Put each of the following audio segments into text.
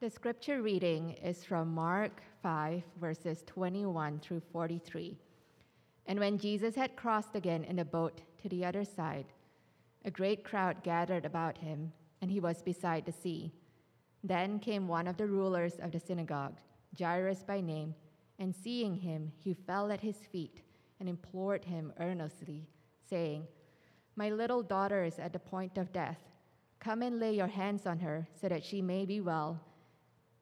The scripture reading is from Mark 5, verses 21 through 43. And when Jesus had crossed again in a boat to the other side, a great crowd gathered about him, and he was beside the sea. Then came one of the rulers of the synagogue, Jairus by name, and seeing him, he fell at his feet and implored him earnestly, saying, My little daughter is at the point of death. Come and lay your hands on her, so that she may be well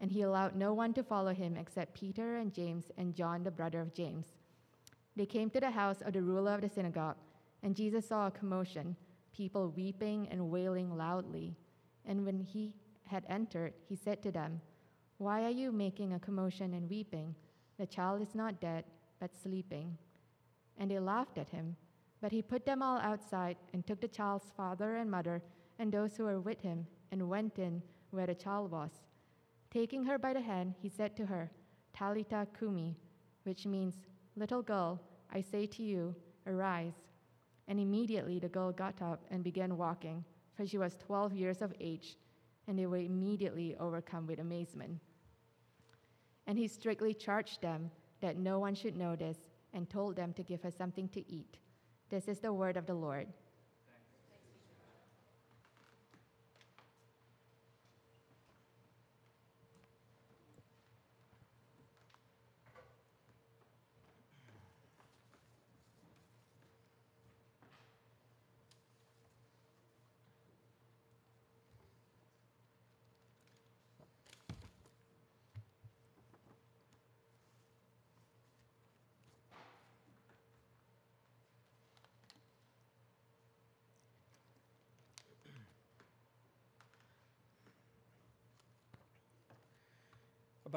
And he allowed no one to follow him except Peter and James and John, the brother of James. They came to the house of the ruler of the synagogue, and Jesus saw a commotion, people weeping and wailing loudly. And when he had entered, he said to them, Why are you making a commotion and weeping? The child is not dead, but sleeping. And they laughed at him. But he put them all outside and took the child's father and mother and those who were with him and went in where the child was. Taking her by the hand, he said to her, Talitha Kumi, which means, Little girl, I say to you, arise. And immediately the girl got up and began walking, for she was 12 years of age, and they were immediately overcome with amazement. And he strictly charged them that no one should know this, and told them to give her something to eat. This is the word of the Lord.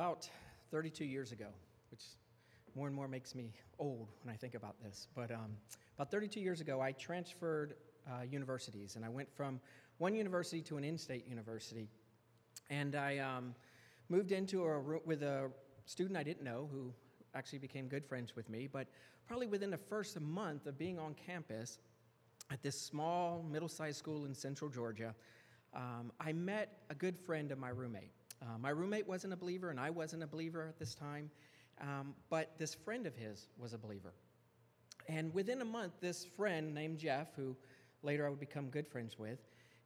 About 32 years ago, which more and more makes me old when I think about this, but um, about 32 years ago, I transferred uh, universities and I went from one university to an in state university. And I um, moved into a room with a student I didn't know who actually became good friends with me, but probably within the first month of being on campus at this small middle sized school in central Georgia, um, I met a good friend of my roommate. Uh, my roommate wasn't a believer, and I wasn't a believer at this time, um, but this friend of his was a believer. And within a month, this friend named Jeff, who later I would become good friends with,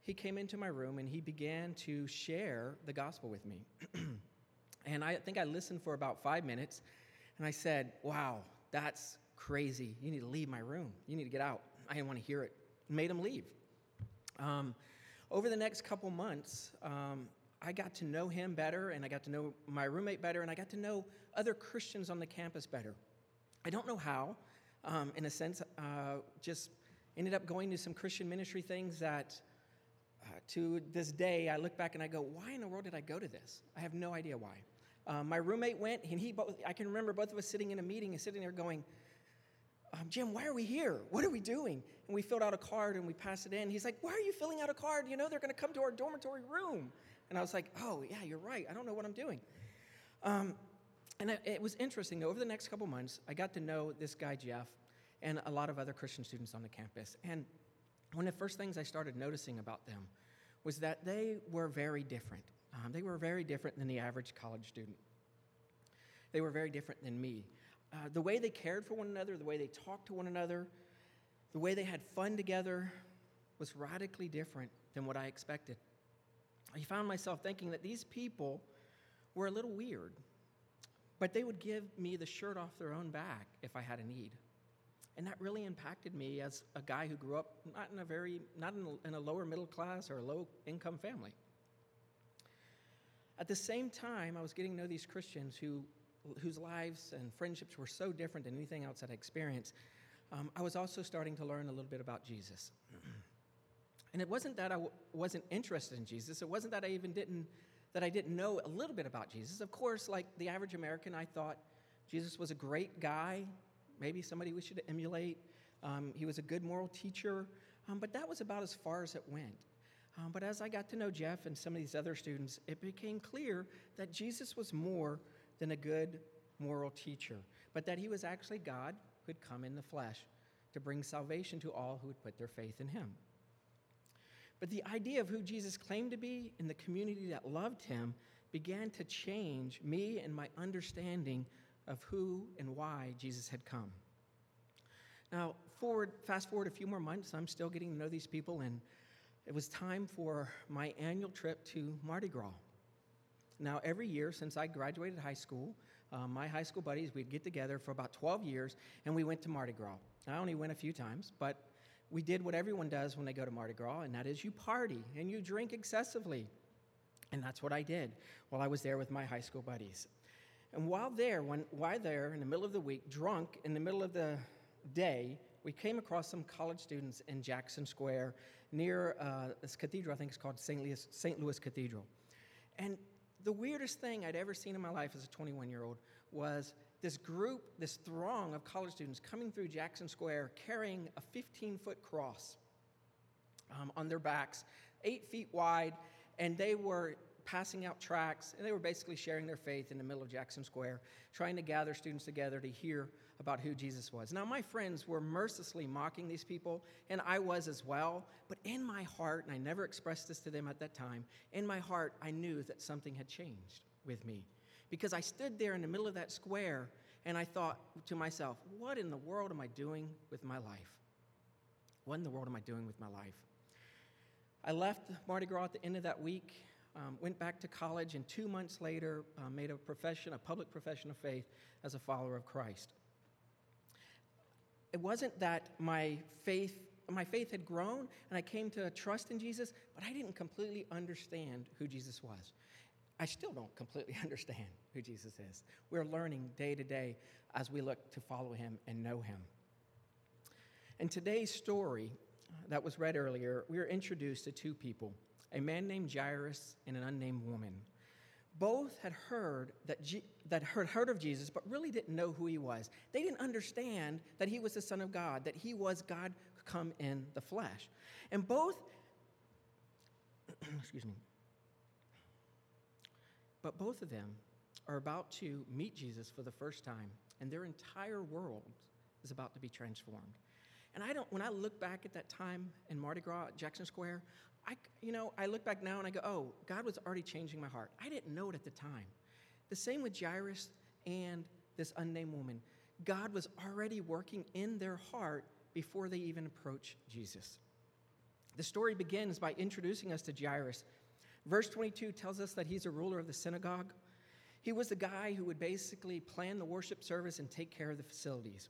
he came into my room and he began to share the gospel with me. and I think I listened for about five minutes, and I said, Wow, that's crazy. You need to leave my room. You need to get out. I didn't want to hear it. Made him leave. Um, over the next couple months, um, I got to know him better, and I got to know my roommate better, and I got to know other Christians on the campus better. I don't know how, um, in a sense, uh, just ended up going to some Christian ministry things that uh, to this day I look back and I go, why in the world did I go to this? I have no idea why. Um, my roommate went, and he both, I can remember both of us sitting in a meeting and sitting there going, um, Jim, why are we here? What are we doing? And we filled out a card and we passed it in. He's like, Why are you filling out a card? You know, they're going to come to our dormitory room. And I was like, oh, yeah, you're right. I don't know what I'm doing. Um, and it, it was interesting. Over the next couple months, I got to know this guy, Jeff, and a lot of other Christian students on the campus. And one of the first things I started noticing about them was that they were very different. Um, they were very different than the average college student. They were very different than me. Uh, the way they cared for one another, the way they talked to one another, the way they had fun together was radically different than what I expected. I found myself thinking that these people were a little weird, but they would give me the shirt off their own back if I had a need. And that really impacted me as a guy who grew up not in a very, not in a, in a lower middle class or a low income family. At the same time, I was getting to know these Christians who, whose lives and friendships were so different than anything else I'd experienced. Um, I was also starting to learn a little bit about Jesus. and it wasn't that I w- wasn't interested in Jesus. It wasn't that I even didn't that I didn't know a little bit about Jesus. Of course, like the average American, I thought Jesus was a great guy, maybe somebody we should emulate. Um, he was a good moral teacher, um, but that was about as far as it went. Um, but as I got to know Jeff and some of these other students, it became clear that Jesus was more than a good moral teacher, but that he was actually God who had come in the flesh to bring salvation to all who would put their faith in him. But the idea of who Jesus claimed to be in the community that loved him began to change me and my understanding of who and why Jesus had come. Now, forward, fast forward a few more months, I'm still getting to know these people, and it was time for my annual trip to Mardi Gras. Now, every year since I graduated high school, uh, my high school buddies, we'd get together for about 12 years, and we went to Mardi Gras. I only went a few times, but we did what everyone does when they go to Mardi Gras, and that is you party and you drink excessively. And that's what I did while I was there with my high school buddies. And while there, when, while there in the middle of the week, drunk in the middle of the day, we came across some college students in Jackson Square near uh, this cathedral, I think it's called St. Louis, St. Louis Cathedral. And the weirdest thing I'd ever seen in my life as a 21 year old was this group, this throng of college students coming through Jackson Square carrying a 15 foot cross um, on their backs, eight feet wide, and they were passing out tracts, and they were basically sharing their faith in the middle of Jackson Square, trying to gather students together to hear about who Jesus was. Now, my friends were mercilessly mocking these people, and I was as well, but in my heart, and I never expressed this to them at that time, in my heart, I knew that something had changed with me because I stood there in the middle of that square and I thought to myself, what in the world am I doing with my life? What in the world am I doing with my life? I left Mardi Gras at the end of that week, um, went back to college, and two months later uh, made a profession, a public profession of faith as a follower of Christ. It wasn't that my faith my faith had grown and I came to trust in Jesus, but I didn't completely understand who Jesus was. I still don't completely understand who Jesus is. We're learning day to day as we look to follow him and know him. In today's story uh, that was read earlier, we are introduced to two people a man named Jairus and an unnamed woman. Both had heard that, that heard, heard of Jesus, but really didn't know who he was. They didn't understand that he was the Son of God, that he was God come in the flesh. And both, excuse me, but both of them are about to meet Jesus for the first time, and their entire world is about to be transformed. And I don't, when I look back at that time in Mardi Gras at Jackson Square, I, you know, I look back now and I go, oh, God was already changing my heart. I didn't know it at the time. The same with Jairus and this unnamed woman. God was already working in their heart before they even approach Jesus. The story begins by introducing us to Jairus, Verse 22 tells us that he's a ruler of the synagogue. He was the guy who would basically plan the worship service and take care of the facilities.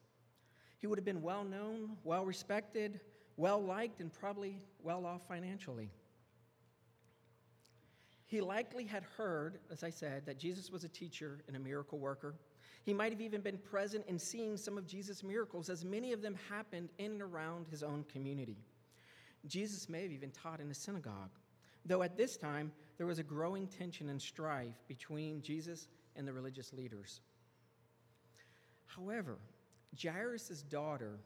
He would have been well known, well respected, well liked, and probably well off financially. He likely had heard, as I said, that Jesus was a teacher and a miracle worker. He might have even been present in seeing some of Jesus' miracles, as many of them happened in and around his own community. Jesus may have even taught in a synagogue though at this time there was a growing tension and strife between Jesus and the religious leaders. However, Jairus' daughter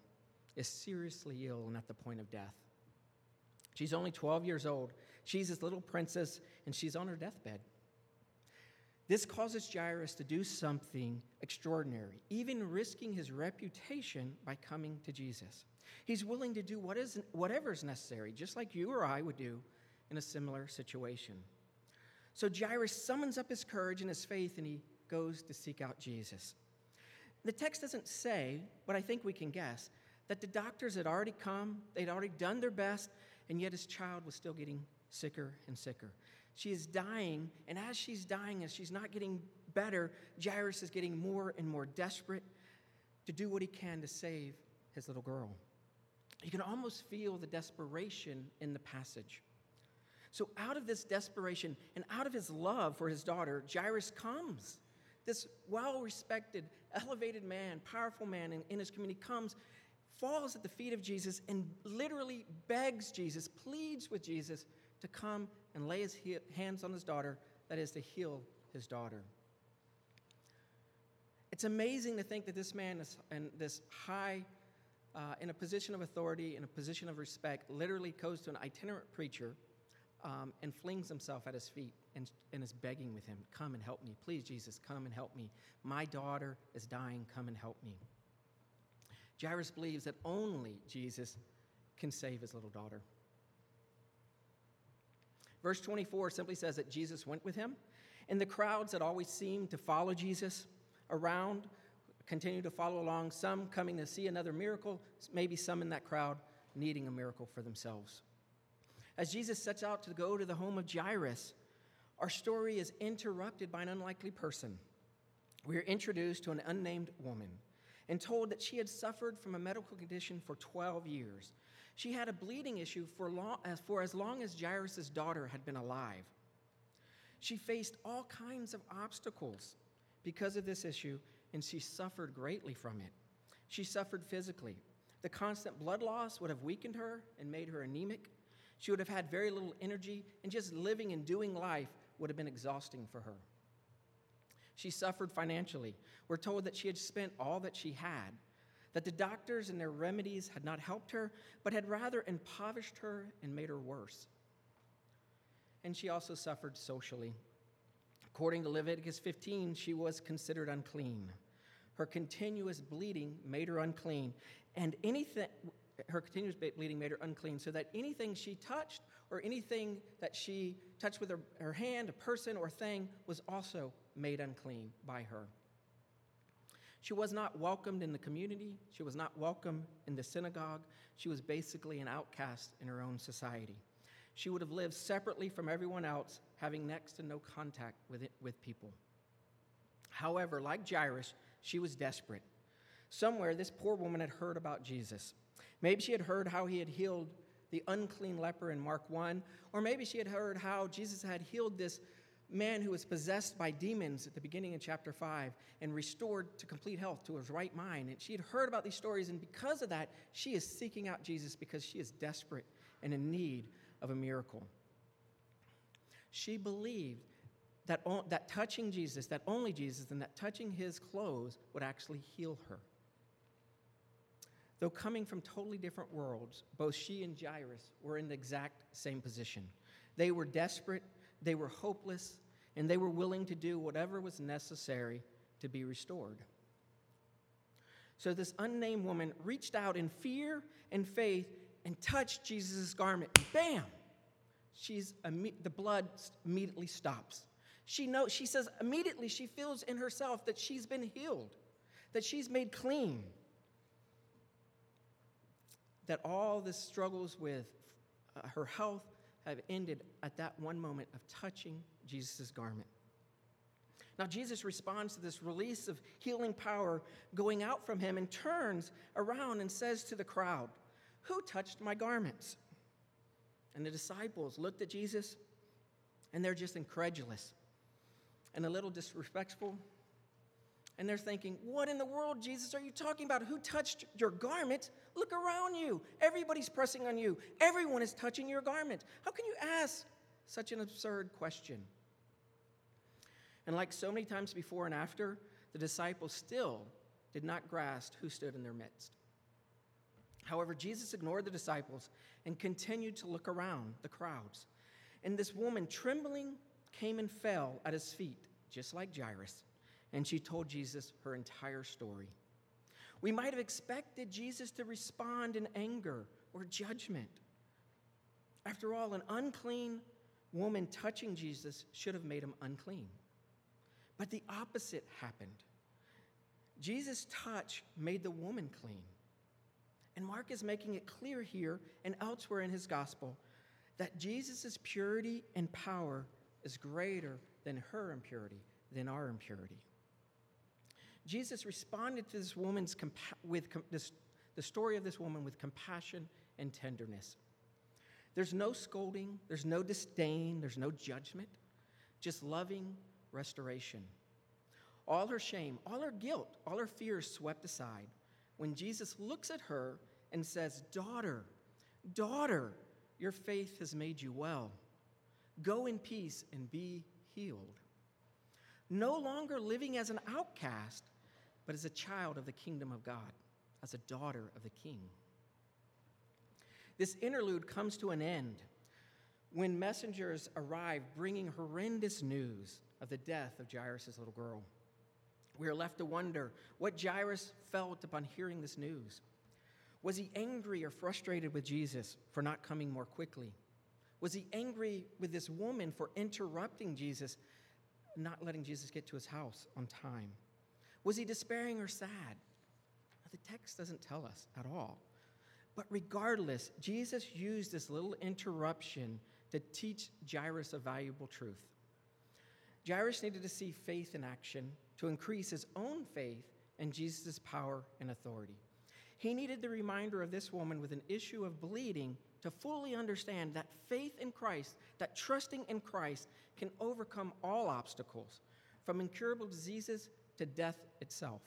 is seriously ill and at the point of death. She's only 12 years old. She's this little princess, and she's on her deathbed. This causes Jairus to do something extraordinary, even risking his reputation by coming to Jesus. He's willing to do what is, whatever is necessary, just like you or I would do in a similar situation. So Jairus summons up his courage and his faith and he goes to seek out Jesus. The text doesn't say, but I think we can guess, that the doctors had already come, they'd already done their best, and yet his child was still getting sicker and sicker. She is dying, and as she's dying, as she's not getting better, Jairus is getting more and more desperate to do what he can to save his little girl. You can almost feel the desperation in the passage. So, out of this desperation and out of his love for his daughter, Jairus comes. This well respected, elevated man, powerful man in, in his community comes, falls at the feet of Jesus, and literally begs Jesus, pleads with Jesus to come and lay his he- hands on his daughter, that is, to heal his daughter. It's amazing to think that this man is in this high, uh, in a position of authority, in a position of respect, literally goes to an itinerant preacher um, and flings himself at his feet and, and is begging with him, Come and help me. Please, Jesus, come and help me. My daughter is dying. Come and help me. Jairus believes that only Jesus can save his little daughter. Verse 24 simply says that Jesus went with him, and the crowds that always seemed to follow Jesus around continue to follow along, some coming to see another miracle, maybe some in that crowd needing a miracle for themselves. As Jesus sets out to go to the home of Jairus, our story is interrupted by an unlikely person. We are introduced to an unnamed woman and told that she had suffered from a medical condition for 12 years. She had a bleeding issue for, long, for as long as Jairus' daughter had been alive. She faced all kinds of obstacles because of this issue, and she suffered greatly from it. She suffered physically. The constant blood loss would have weakened her and made her anemic. She would have had very little energy, and just living and doing life would have been exhausting for her. She suffered financially. We're told that she had spent all that she had that the doctors and their remedies had not helped her, but had rather impoverished her and made her worse. And she also suffered socially. According to Leviticus 15, she was considered unclean. Her continuous bleeding made her unclean, and anything her continuous bleeding made her unclean, so that anything she touched or anything that she touched with her, her hand, a person or thing, was also made unclean by her. She was not welcomed in the community. She was not welcome in the synagogue. She was basically an outcast in her own society. She would have lived separately from everyone else, having next to no contact with, it, with people. However, like Jairus, she was desperate. Somewhere, this poor woman had heard about Jesus. Maybe she had heard how he had healed the unclean leper in Mark 1, or maybe she had heard how Jesus had healed this man who was possessed by demons at the beginning of chapter 5 and restored to complete health to his right mind. And she had heard about these stories, and because of that, she is seeking out Jesus because she is desperate and in need of a miracle. She believed that, that touching Jesus, that only Jesus, and that touching his clothes would actually heal her. Though coming from totally different worlds, both she and Jairus were in the exact same position. They were desperate, they were hopeless, and they were willing to do whatever was necessary to be restored. So this unnamed woman reached out in fear and faith and touched Jesus' garment. Bam! She's the blood immediately stops. She knows, she says immediately she feels in herself that she's been healed, that she's made clean. That all the struggles with uh, her health have ended at that one moment of touching Jesus' garment. Now, Jesus responds to this release of healing power going out from him and turns around and says to the crowd, Who touched my garments? And the disciples looked at Jesus and they're just incredulous and a little disrespectful. And they're thinking, What in the world, Jesus, are you talking about? Who touched your garment? Look around you. Everybody's pressing on you. Everyone is touching your garment. How can you ask such an absurd question? And like so many times before and after, the disciples still did not grasp who stood in their midst. However, Jesus ignored the disciples and continued to look around the crowds. And this woman, trembling, came and fell at his feet just like Jairus, and she told Jesus her entire story. We might have expected Jesus to respond in anger or judgment. After all, an unclean woman touching Jesus should have made him unclean. But the opposite happened. Jesus' touch made the woman clean. And Mark is making it clear here and elsewhere in his gospel that Jesus' purity and power is greater than her impurity, than our impurity. Jesus responded to this woman's compa- with com- this, the story of this woman with compassion and tenderness. There's no scolding, there's no disdain, there's no judgment, just loving restoration. All her shame, all her guilt, all her fears swept aside when Jesus looks at her and says, Daughter, daughter, your faith has made you well. Go in peace and be healed. No longer living as an outcast, but as a child of the kingdom of God, as a daughter of the king. This interlude comes to an end when messengers arrive bringing horrendous news of the death of Jairus' little girl. We are left to wonder what Jairus felt upon hearing this news. Was he angry or frustrated with Jesus for not coming more quickly? Was he angry with this woman for interrupting Jesus, not letting Jesus get to his house on time? Was he despairing or sad? The text doesn't tell us at all. But regardless, Jesus used this little interruption to teach Jairus a valuable truth. Jairus needed to see faith in action to increase his own faith in Jesus' power and authority. He needed the reminder of this woman with an issue of bleeding to fully understand that faith in Christ, that trusting in Christ, can overcome all obstacles, from incurable diseases to death itself.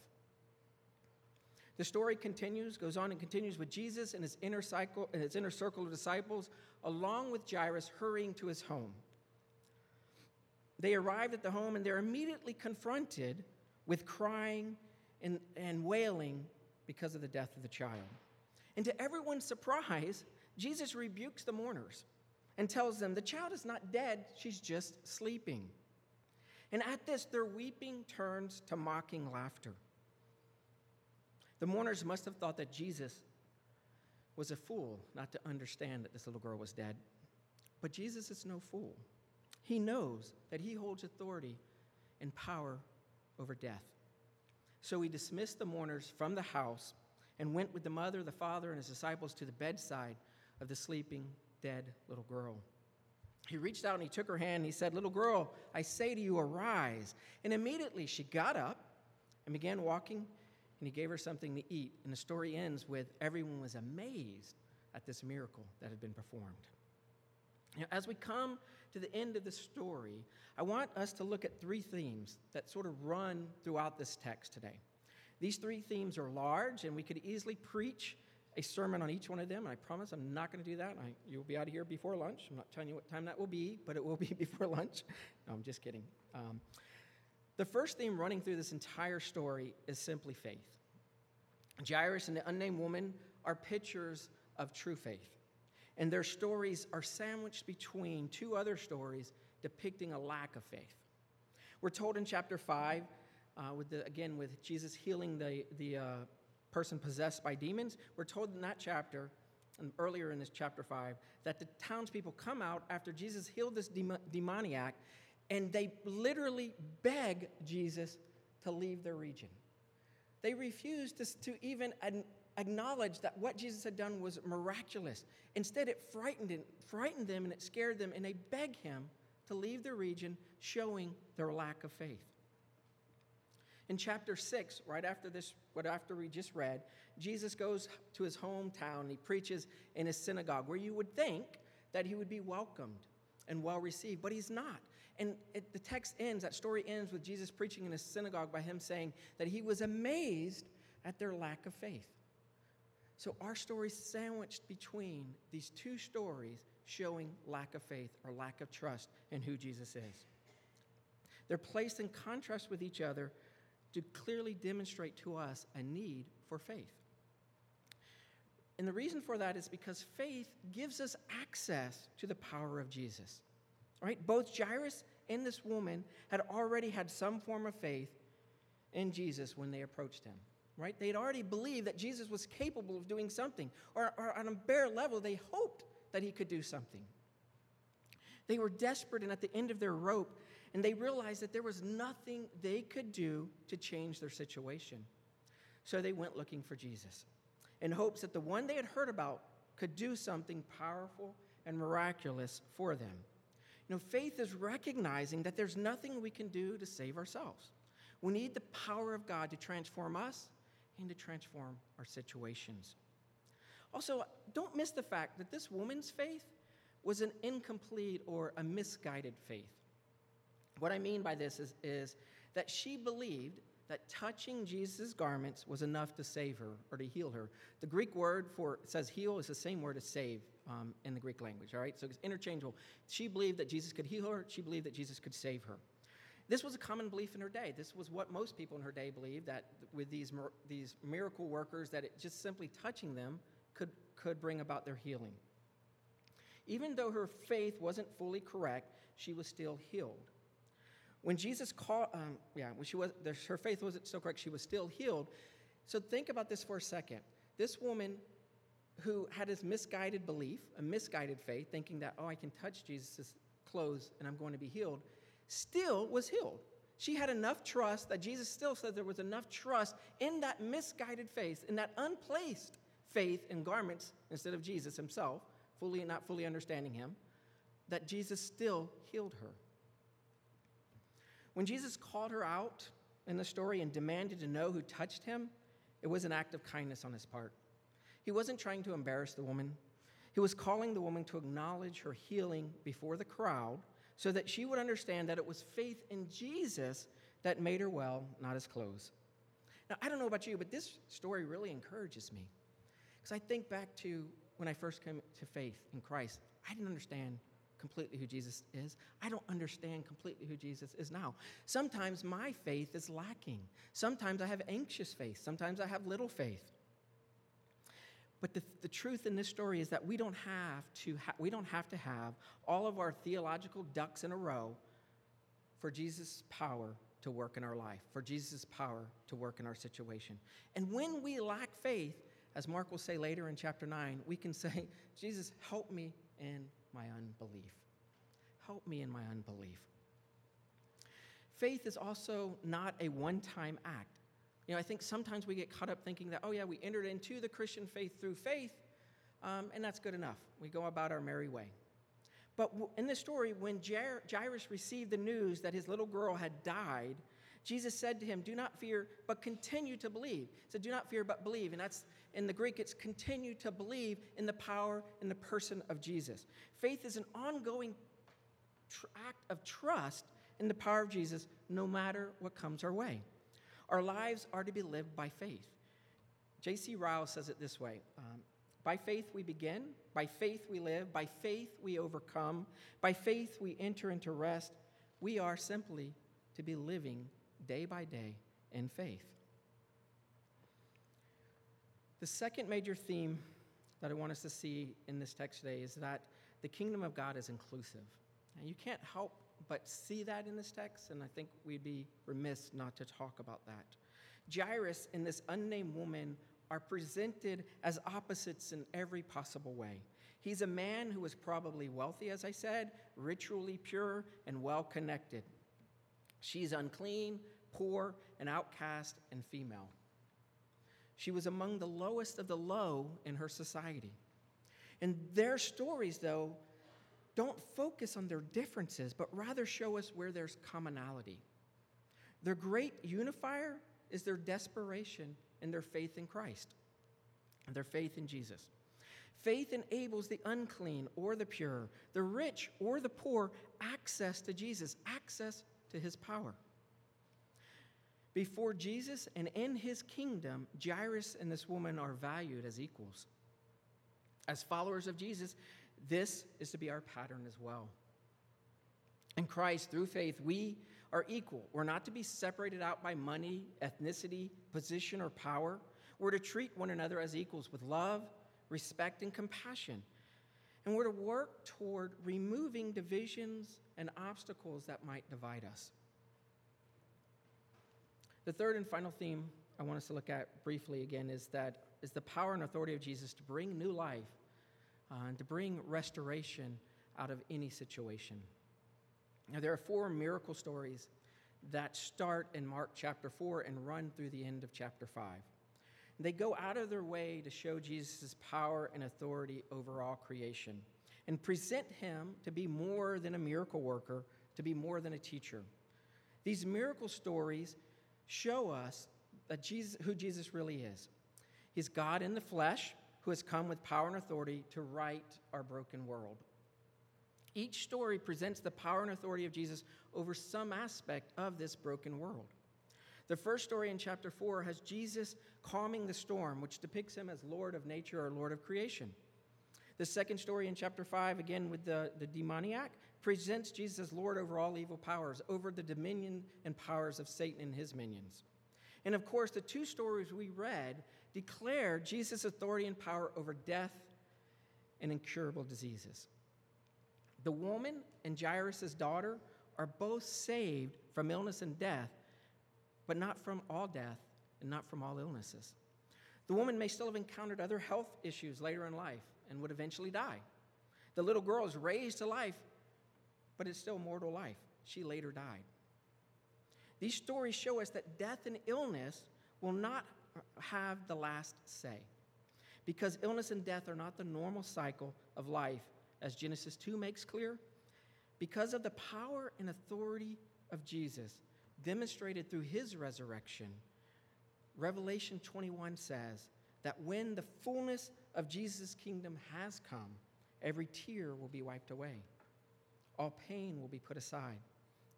The story continues, goes on and continues with Jesus and his inner, cycle, and his inner circle of disciples, along with Jairus hurrying to his home. They arrive at the home and they're immediately confronted with crying and, and wailing because of the death of the child. And to everyone's surprise, Jesus rebukes the mourners and tells them, The child is not dead, she's just sleeping. And at this, their weeping turns to mocking laughter. The mourners must have thought that Jesus was a fool not to understand that this little girl was dead. But Jesus is no fool. He knows that he holds authority and power over death. So he dismissed the mourners from the house and went with the mother, the father, and his disciples to the bedside of the sleeping, dead little girl. He reached out and he took her hand and he said, Little girl, I say to you, arise. And immediately she got up and began walking, and he gave her something to eat. And the story ends with everyone was amazed at this miracle that had been performed. Now, as we come to the end of the story, I want us to look at three themes that sort of run throughout this text today. These three themes are large, and we could easily preach a sermon on each one of them. And I promise I'm not going to do that. I, you'll be out of here before lunch. I'm not telling you what time that will be, but it will be before lunch. No, I'm just kidding. Um, the first theme running through this entire story is simply faith. Jairus and the unnamed woman are pictures of true faith, and their stories are sandwiched between two other stories depicting a lack of faith. We're told in chapter 5, uh, with the, again, with Jesus healing the, the uh, person possessed by demons. We're told in that chapter, and earlier in this chapter 5, that the townspeople come out after Jesus healed this demoniac and they literally beg Jesus to leave their region. They refuse to, to even acknowledge that what Jesus had done was miraculous. Instead, it frightened, it frightened them and it scared them, and they beg him to leave their region, showing their lack of faith. In chapter 6, right after this, what after we just read, Jesus goes to his hometown and he preaches in his synagogue where you would think that he would be welcomed and well received, but he's not. And it, the text ends, that story ends with Jesus preaching in his synagogue by him saying that he was amazed at their lack of faith. So our story sandwiched between these two stories showing lack of faith or lack of trust in who Jesus is. They're placed in contrast with each other to clearly demonstrate to us a need for faith. And the reason for that is because faith gives us access to the power of Jesus. Right? Both Jairus and this woman had already had some form of faith in Jesus when they approached him, right? They'd already believed that Jesus was capable of doing something, or, or on a bare level, they hoped that he could do something. They were desperate and at the end of their rope, and they realized that there was nothing they could do to change their situation. So they went looking for Jesus in hopes that the one they had heard about could do something powerful and miraculous for them. You know, faith is recognizing that there's nothing we can do to save ourselves. We need the power of God to transform us and to transform our situations. Also, don't miss the fact that this woman's faith was an incomplete or a misguided faith. What I mean by this is, is that she believed that touching Jesus' garments was enough to save her or to heal her. The Greek word for says heal is the same word as save um, in the Greek language, all right? So it's interchangeable. She believed that Jesus could heal her, she believed that Jesus could save her. This was a common belief in her day. This was what most people in her day believed that with these, these miracle workers, that it just simply touching them could, could bring about their healing. Even though her faith wasn't fully correct, she was still healed. When Jesus called, um, yeah, when she was, her faith wasn't so correct, she was still healed. So think about this for a second. This woman who had this misguided belief, a misguided faith, thinking that, oh, I can touch Jesus' clothes and I'm going to be healed, still was healed. She had enough trust that Jesus still said there was enough trust in that misguided faith, in that unplaced faith in garments instead of Jesus himself, fully not fully understanding him, that Jesus still healed her. When Jesus called her out in the story and demanded to know who touched him, it was an act of kindness on his part. He wasn't trying to embarrass the woman. He was calling the woman to acknowledge her healing before the crowd so that she would understand that it was faith in Jesus that made her well, not his clothes. Now, I don't know about you, but this story really encourages me because I think back to when I first came to faith in Christ. I didn't understand completely who Jesus is. I don't understand completely who Jesus is now. Sometimes my faith is lacking. Sometimes I have anxious faith. Sometimes I have little faith. But the, the truth in this story is that we don't have to ha- we don't have to have all of our theological ducks in a row for Jesus' power to work in our life, for Jesus' power to work in our situation. And when we lack faith, as Mark will say later in chapter 9, we can say, Jesus, help me in my unbelief. Help me in my unbelief. Faith is also not a one time act. You know, I think sometimes we get caught up thinking that, oh, yeah, we entered into the Christian faith through faith, um, and that's good enough. We go about our merry way. But in this story, when Jairus received the news that his little girl had died, Jesus said to him, Do not fear, but continue to believe. He said, Do not fear, but believe. And that's in the Greek, it's continue to believe in the power and the person of Jesus. Faith is an ongoing tr- act of trust in the power of Jesus no matter what comes our way. Our lives are to be lived by faith. J.C. Ryle says it this way um, By faith we begin, by faith we live, by faith we overcome, by faith we enter into rest. We are simply to be living day by day in faith. The second major theme that I want us to see in this text today is that the kingdom of God is inclusive. And you can't help but see that in this text, and I think we'd be remiss not to talk about that. Jairus and this unnamed woman are presented as opposites in every possible way. He's a man who was probably wealthy, as I said, ritually pure, and well connected. She's unclean, poor, and outcast, and female. She was among the lowest of the low in her society. And their stories, though, don't focus on their differences, but rather show us where there's commonality. Their great unifier is their desperation and their faith in Christ, and their faith in Jesus. Faith enables the unclean or the pure, the rich or the poor, access to Jesus, access to his power. Before Jesus and in his kingdom, Jairus and this woman are valued as equals. As followers of Jesus, this is to be our pattern as well. In Christ, through faith, we are equal. We're not to be separated out by money, ethnicity, position, or power. We're to treat one another as equals with love, respect, and compassion. And we're to work toward removing divisions and obstacles that might divide us. The third and final theme I want us to look at briefly again is that is the power and authority of Jesus to bring new life uh, and to bring restoration out of any situation. Now, there are four miracle stories that start in Mark chapter 4 and run through the end of chapter 5. They go out of their way to show Jesus' power and authority over all creation and present him to be more than a miracle worker, to be more than a teacher. These miracle stories show us that Jesus, who Jesus really is. He's God in the flesh who has come with power and authority to right our broken world. Each story presents the power and authority of Jesus over some aspect of this broken world. The first story in chapter 4 has Jesus calming the storm, which depicts him as Lord of nature or Lord of creation. The second story in chapter 5, again with the, the demoniac, presents Jesus as Lord over all evil powers, over the dominion and powers of Satan and his minions. And of course, the two stories we read declare Jesus' authority and power over death and incurable diseases. The woman and Jairus' daughter are both saved from illness and death, but not from all death and not from all illnesses. The woman may still have encountered other health issues later in life and would eventually die. The little girl is raised to life, but it's still mortal life. She later died. These stories show us that death and illness will not have the last say because illness and death are not the normal cycle of life as Genesis 2 makes clear, because of the power and authority of Jesus demonstrated through his resurrection, Revelation 21 says that when the fullness of Jesus' kingdom has come, every tear will be wiped away. All pain will be put aside.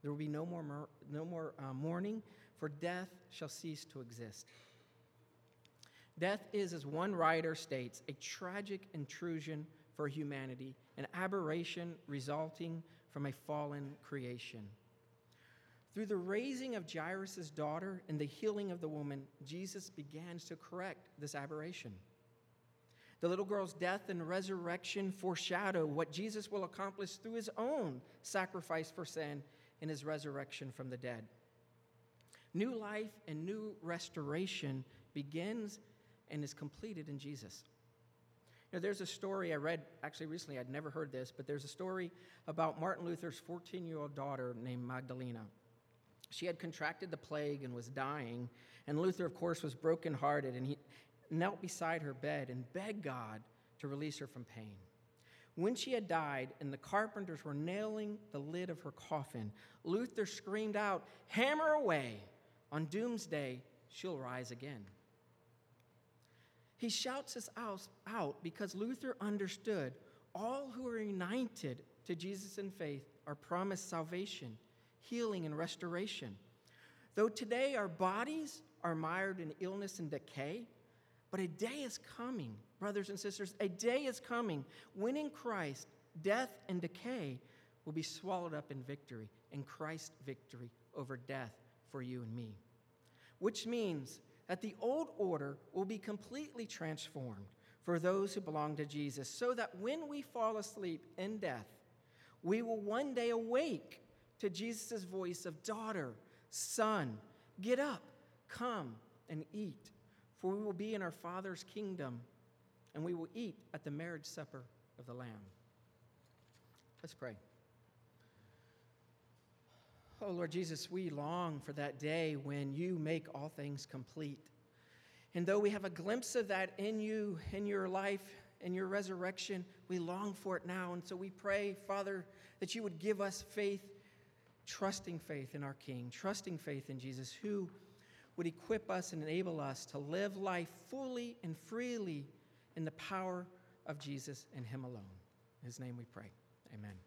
There will be no more, no more uh, mourning, for death shall cease to exist. Death is, as one writer states, a tragic intrusion for humanity, an aberration resulting from a fallen creation. Through the raising of Jairus' daughter and the healing of the woman, Jesus begins to correct this aberration. The little girl's death and resurrection foreshadow what Jesus will accomplish through his own sacrifice for sin and his resurrection from the dead. New life and new restoration begins and is completed in Jesus. Know, there's a story I read actually recently, I'd never heard this, but there's a story about Martin Luther's 14 year old daughter named Magdalena. She had contracted the plague and was dying, and Luther, of course, was brokenhearted, and he knelt beside her bed and begged God to release her from pain. When she had died and the carpenters were nailing the lid of her coffin, Luther screamed out, Hammer away! On doomsday, she'll rise again. He shouts this out because Luther understood all who are united to Jesus in faith are promised salvation, healing, and restoration. Though today our bodies are mired in illness and decay, but a day is coming, brothers and sisters, a day is coming when in Christ death and decay will be swallowed up in victory, in Christ's victory over death for you and me. Which means that the old order will be completely transformed for those who belong to Jesus, so that when we fall asleep in death, we will one day awake to Jesus' voice of daughter, son, get up, come and eat, for we will be in our Father's kingdom, and we will eat at the marriage supper of the Lamb. Let's pray. Oh, Lord Jesus, we long for that day when you make all things complete. And though we have a glimpse of that in you, in your life, in your resurrection, we long for it now. And so we pray, Father, that you would give us faith, trusting faith in our King, trusting faith in Jesus, who would equip us and enable us to live life fully and freely in the power of Jesus and Him alone. In His name we pray. Amen.